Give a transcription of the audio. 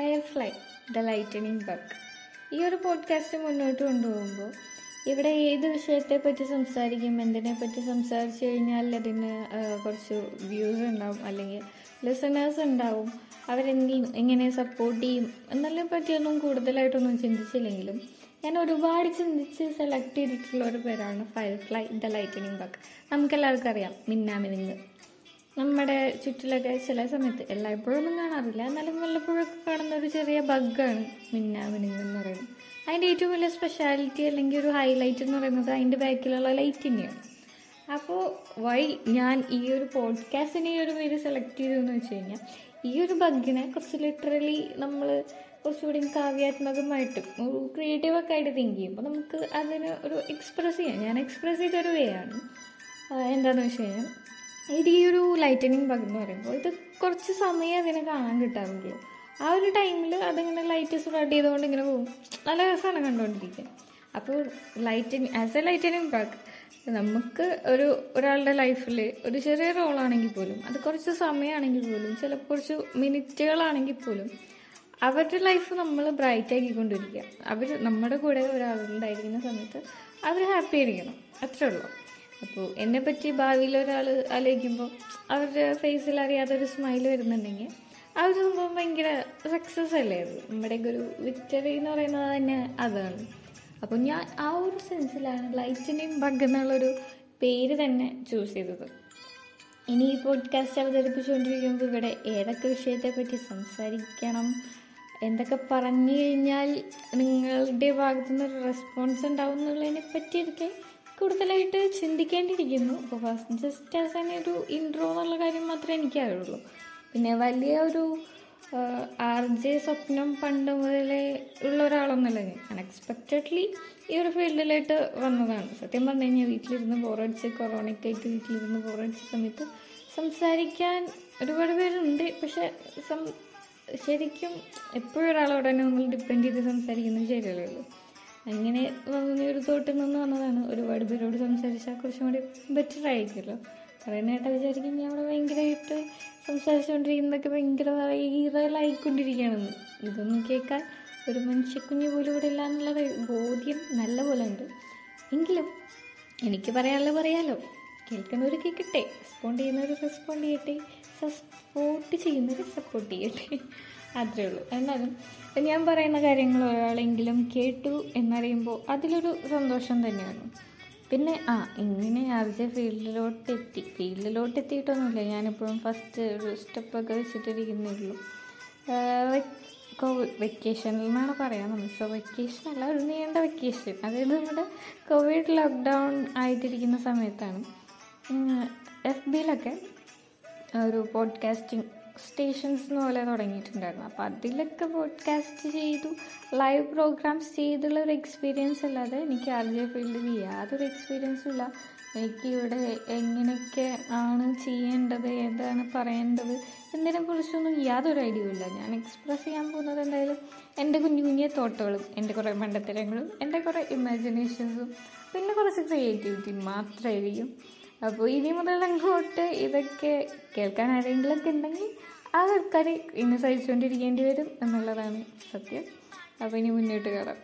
Firefly the lightening bug ഈ ഒരു podcast മുന്നോട്ട് കൊണ്ടുപോകുമ്പോൾ ഇവിടെ ഏത് വിഷയത്തെ പറ്റി സംസാരിക്കും എന്തിനെ പറ്റി സംസാരിച്ചു കഴിഞ്ഞാൽ അതിന് കുറച്ച് വ്യൂസ് ഉണ്ടാവും അല്ലെങ്കിൽ ലിസണേഴ്സ് ഉണ്ടാവും. അവരെന്തി എങ്ങനെ സപ്പോർട്ട് ചെയ്യും എന്നെല്ലാം പറ്റിയൊന്നും കൂടുതലായിട്ടൊന്നും ചിന്തിച്ചില്ലെങ്കിലും ഞാൻ ഒരുപാട് ചിന്തിച്ച് സെലക്ട് ചെയ്തിട്ടുള്ള ഒരു പേരാണ് ഫയർഫ്ലൈ ദ ലൈറ്റനിങ് ബഗ് നമുക്കെല്ലാവർക്കും അറിയാം മിന്നാമിനിങ് നമ്മുടെ ചുറ്റിലൊക്കെ ചില സമയത്ത് എല്ലായ്പ്പോഴൊന്നും കാണാറില്ല. എന്നാലും വല്ലപ്പോഴൊക്കെ കാണുന്ന ഒരു ചെറിയ ബഗ്ഗാണ് മിന്നാമിനിങ് എന്ന് പറയുന്നത്. അതിന്റെ ഏറ്റവും വലിയ സ്പെഷ്യാലിറ്റി അല്ലെങ്കിൽ ഒരു ഹൈലൈറ്റ് എന്ന് പറയുന്നത് അതിന്റെ ബാക്കിലുള്ള ലൈറ്റിനെയാണ് അപ്പോൾ വൈ ഞാൻ ഈ ഒരു പോഡ്കാസ്റ്റിനെ ഈ ഒരു പേര് സെലക്ട് ചെയ്തതെന്ന് വെച്ച് കഴിഞ്ഞാൽ ഈ ഒരു ബഗ്ഗിനെ കുറച്ച് ലിറ്ററലി നമ്മൾ കുറച്ചുകൂടി കാവ്യാത്മകമായിട്ടും ഒരു ക്രിയേറ്റീവൊക്കെ ആയിട്ട് തിങ്ക് ചെയ്യുമ്പോൾ നമുക്ക് അതിന് ഒരു എക്സ്പ്രസ് ചെയ്യാം. ഞാൻ എക്സ്പ്രസ് ചെയ്തൊരു വേ ആണ്. എന്താണെന്ന് വെച്ച് കഴിഞ്ഞാൽ ഇത് ഈ ഒരു ലൈറ്റനിങ് ബഗ് എന്ന് പറയുമ്പോൾ ഇത് കുറച്ച് സമയം അതിനെ കാണാൻ കിട്ടാറുള്ളൂ ആ ഒരു ടൈമിൽ അതിങ്ങനെ ലൈറ്റ് സ്പ്രെഡ് ചെയ്തുകൊണ്ട് ഇങ്ങനെ പോകും നല്ല രസമാണ് കണ്ടുകൊണ്ടിരിക്കാൻ അപ്പോൾ lightning as a lightning bug നമുക്ക് ഒരു ഒരാളുടെ ലൈഫിൽ ഒരു ചെറിയ റോളാണെങ്കിൽ പോലും അത് കുറച്ച് സമയമാണെങ്കിൽ പോലും ചിലപ്പോൾ കുറച്ച് മിനിറ്റുകളാണെങ്കിൽ പോലും അവരുടെ ലൈഫ് നമ്മൾ ബ്രൈറ്റ് ആക്കിക്കൊണ്ടിരിക്കുക. അവർ നമ്മുടെ കൂടെ ഒരാളുണ്ടായിരിക്കുന്ന സമയത്ത് അവർ ഹാപ്പി ആയിരിക്കണം. അത്രേ ഉള്ളൂ. അപ്പോൾ എന്നെപ്പറ്റി ഭാവിയിൽ ഒരാൾ ആലോചിക്കുമ്പോൾ അവരുടെ ഫേസിൽ അറിയാതൊരു സ്മൈൽ വരുന്നുണ്ടെങ്കിൽ ആ ഒരു സംഭവം ഭയങ്കര സക്സസ് അല്ലേ അത്? നമ്മുടെയൊക്കെ ഒരു വിക്ടറി എന്ന് പറയുന്നത് തന്നെ അതാണ്. അപ്പോൾ ഞാൻ ആ ഒരു സെൻസിലാണ് ലൈറ്റിനെയും ബഗ് എന്നുള്ളൊരു പേര് തന്നെ ചൂസ് ചെയ്തത്. ഇനി ഈ പോഡ്കാസ്റ്റ് അവതരിപ്പിച്ചുകൊണ്ടിരിക്കുമ്പോൾ ഇവിടെ ഏതൊക്കെ വിഷയത്തെ പറ്റി സംസാരിക്കണം എന്തൊക്കെ പറഞ്ഞു കഴിഞ്ഞാൽ നിങ്ങളുടെ ഭാഗത്തു നിന്ന് ഒരു റെസ്പോൺസ് ഉണ്ടാവും എന്നുള്ളതിനെ പറ്റിയൊക്കെ കൂടുതലായിട്ട് ചിന്തിക്കേണ്ടിയിരിക്കുന്നു. അപ്പോൾ ഫസ്റ്റ് ജസ്റ്റ് ആസ് തന്നെ ഒരു ഇൻട്രോ എന്നുള്ള കാര്യം മാത്രമേ എനിക്കറിയുള്ളൂ പിന്നെ വലിയ ഒരു ആർ ജെ സ്വപ്നം പണ്ട് മുതലേ ഉള്ള ഒരാളൊന്നുമല്ല ഞാൻ. അൺഎക്സ്പെക്റ്റഡ്ലി ഈ ഒരു ഫീൽഡിലായിട്ട് വന്നതാണ്. സത്യം പറഞ്ഞു കഴിഞ്ഞാൽ വീട്ടിലിരുന്ന് ബോറടിച്ച് കൊറോണയ്ക്കായിട്ട് വീട്ടിലിരുന്ന് ബോറടിച്ച സമയത്ത് സംസാരിക്കാൻ ഒരുപാട് പേരുണ്ട്. പക്ഷെ ശരിക്കും എപ്പോഴും ഒരാളോട് തന്നെ നമ്മൾ ഡിപ്പെൻഡ് ചെയ്ത് സംസാരിക്കുന്നത് ശരിയല്ലല്ലോ അങ്ങനെ വന്ന ഒരു തോട്ടിൽ നിന്ന് വന്നതാണ്. ഒരുപാട് പേരോട് സംസാരിച്ചാൽ കുറച്ചും കൂടി ബെറ്റർ ആയിരിക്കുമല്ലോ. പറയുന്ന കേട്ടാൽ വിചാരിക്കും ഞാൻ അവിടെ ഭയങ്കരമായിട്ട് സംസാരിച്ചുകൊണ്ടിരിക്കുന്നതൊക്കെ ഭയങ്കര വൈറലായിക്കൊണ്ടിരിക്കുകയാണെന്ന് ഇതൊന്നും കേൾക്കാൻ ഒരു മനുഷ്യക്കുഞ്ഞ് പോലും ഇവിടെ ഇല്ല എന്നുള്ള ബോധ്യം നല്ല പോലെ ഉണ്ട്. എങ്കിലും എനിക്ക് പറയാനുള്ളത് പറയാലോ. കേൾക്കുന്നവർ കേൾക്കട്ടെ. റെസ്പോണ്ട് ചെയ്യുന്നവർ റെസ്പോണ്ട് ചെയ്യട്ടെ. സപ്പോർട്ട് ചെയ്യുന്നവർ സപ്പോർട്ട് ചെയ്യട്ടെ. അത്രേ ഉള്ളൂ. എന്നാലും ഞാൻ പറയുന്ന കാര്യങ്ങൾ ഒരാളെങ്കിലും കേട്ടു എന്നറിയുമ്പോൾ അതിലൊരു സന്തോഷം തന്നെയാണ്. പിന്നെ ആ ഇങ്ങനെ ആർ ജെ ഫീൽഡിലോട്ട് എത്തി. ഫീൽഡിലോട്ട് എത്തിയിട്ടൊന്നുമില്ല. ഞാനിപ്പോഴും ഫസ്റ്റ് ഒരു സ്റ്റെപ്പൊക്കെ വെച്ചിട്ടിരിക്കുന്നേ ഉള്ളൂ. കോവിഡ് വെക്കേഷനിൽ നിന്നാണ് പറയാൻ നമ്മൾ സോ വെക്കേഷൻ അല്ല ഒരു നീണ്ട വെക്കേഷൻ അതായത് നമ്മുടെ കോവിഡ് ലോക്ക്ഡൗൺ ആയിട്ടിരിക്കുന്ന സമയത്താണ്. എഫ് ബിയിലൊക്കെ ഒരു പോഡ്കാസ്റ്റിംഗ് സ്റ്റേഷൻസ് എന്ന് പോലെ തുടങ്ങിയിട്ടുണ്ടായിരുന്നു. അപ്പോൾ അതിലൊക്കെ പോഡ്കാസ്റ്റ് ചെയ്തു ലൈവ് പ്രോഗ്രാംസ് ചെയ്തുള്ള ഒരു എക്സ്പീരിയൻസ് അല്ലാതെ എനിക്ക് ആർ ജെ ഫീൽഡിൽ യാതൊരു എക്സ്പീരിയൻസും ഇല്ല. എനിക്ക് ഇവിടെ എങ്ങനെയൊക്കെ ആണ് ചെയ്യേണ്ടത് ഏതാണ് പറയേണ്ടത് എന്നതിനെ കുറിച്ചൊന്നും യാതൊരു ഐഡിയ ഇല്ല. ഞാൻ എക്സ്പ്രസ് ചെയ്യാൻ പോകുന്നത് എന്തായാലും എന്റെ കുഞ്ഞു കുഞ്ഞു തോട്ടുകളും എന്റെ കുറേ മണ്ടത്തരങ്ങളും എന്റെ കുറേ ഇമാജിനേഷൻസും പിന്നെ കുറച്ച് ക്രിയേറ്റിവിറ്റി മാത്രമായിരിക്കും അപ്പോൾ ഇനി മുതൽ അങ്ങോട്ട് ഇതൊക്കെ കേൾക്കാൻ ആരെങ്കിലുമൊക്കെ ഉണ്ടെങ്കിൽ ആ ആൾക്കാരെ ഇന്ന് സഹിച്ചുകൊണ്ടിരിക്കേണ്ടി വരും എന്നുള്ളതാണ് സത്യം. അപ്പോൾ ഇനി മുന്നോട്ട് കയറാം